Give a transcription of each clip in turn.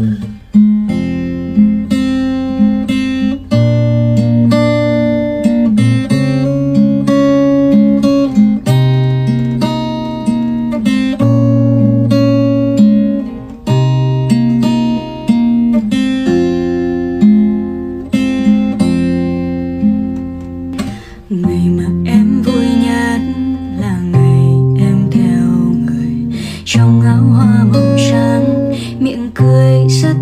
Name cười rất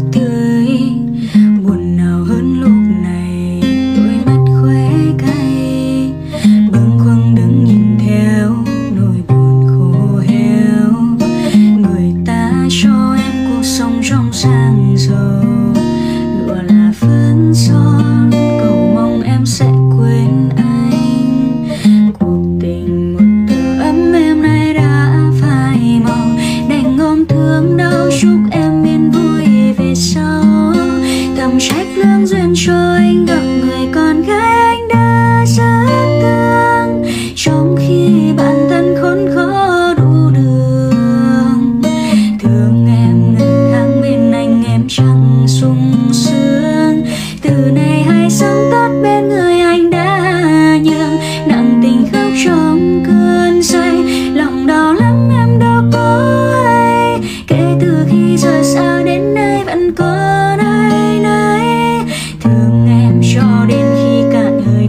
tương duyên cho anh gặp người con gái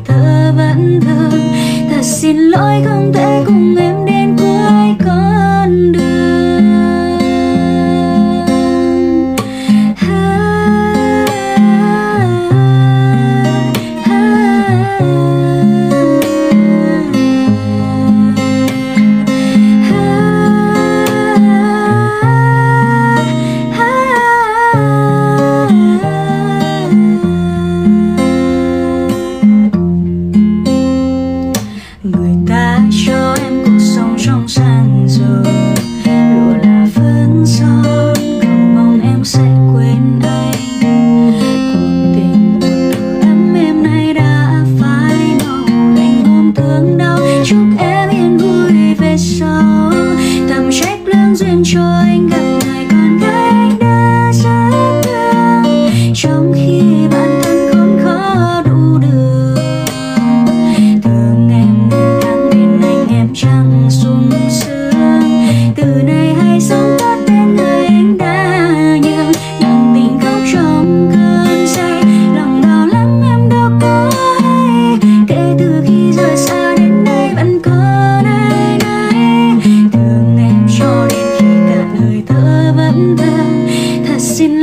thơ vẫn thương thật xin lỗi không thể cùng em đi cho em cuộc sống trong sang giờ lụa là vẫn son còn mong em sẽ quên anh cuộc tình buồn lắm em nay đã phai màu anh ôm thương đau chúc em yên vui về sau thầm trách lương duyên trôi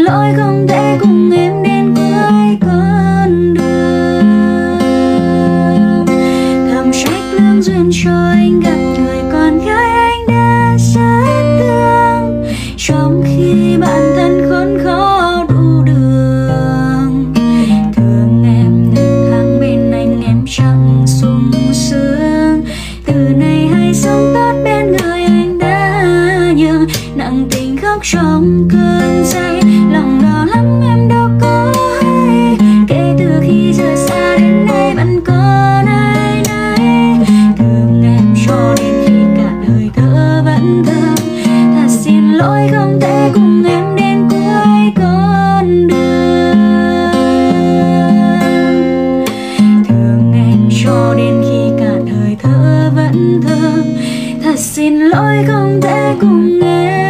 lỗi không thể cùng em đến cuối con đường. Thầm trách lương duyên cho anh gặp người con gái anh đã rất thương. Trong khi bản thân khốn khó đủ đường, thương em ngày tháng bên anh em chẳng sung sướng. Từ nay hãy sống tốt bên người anh đã nhường, nặng tình khóc trong cơn say tôi không thể cùng em